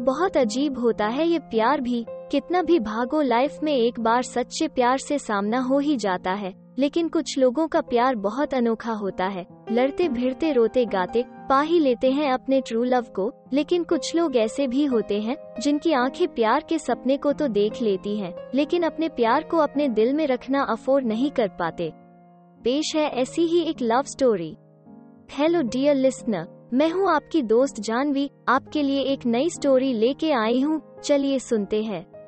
बहुत अजीब होता है ये प्यार भी कितना भी भागो लाइफ में एक बार सच्चे प्यार से सामना हो ही जाता है लेकिन कुछ लोगों का प्यार बहुत अनोखा होता है लड़ते भिड़ते रोते गाते पा ही लेते हैं अपने ट्रू लव को लेकिन कुछ लोग ऐसे भी होते हैं जिनकी आँखें प्यार के सपने को तो देख लेती हैं, लेकिन अपने प्यार को अपने दिल में रखना अफोर्ड नहीं कर पाते। पेश है ऐसी ही एक love story hello dear listener मैं हूँ आपकी दोस्त जानवी, आपके लिए एक नई स्टोरी लेके आई हूँ। चलिए सुनते हैं।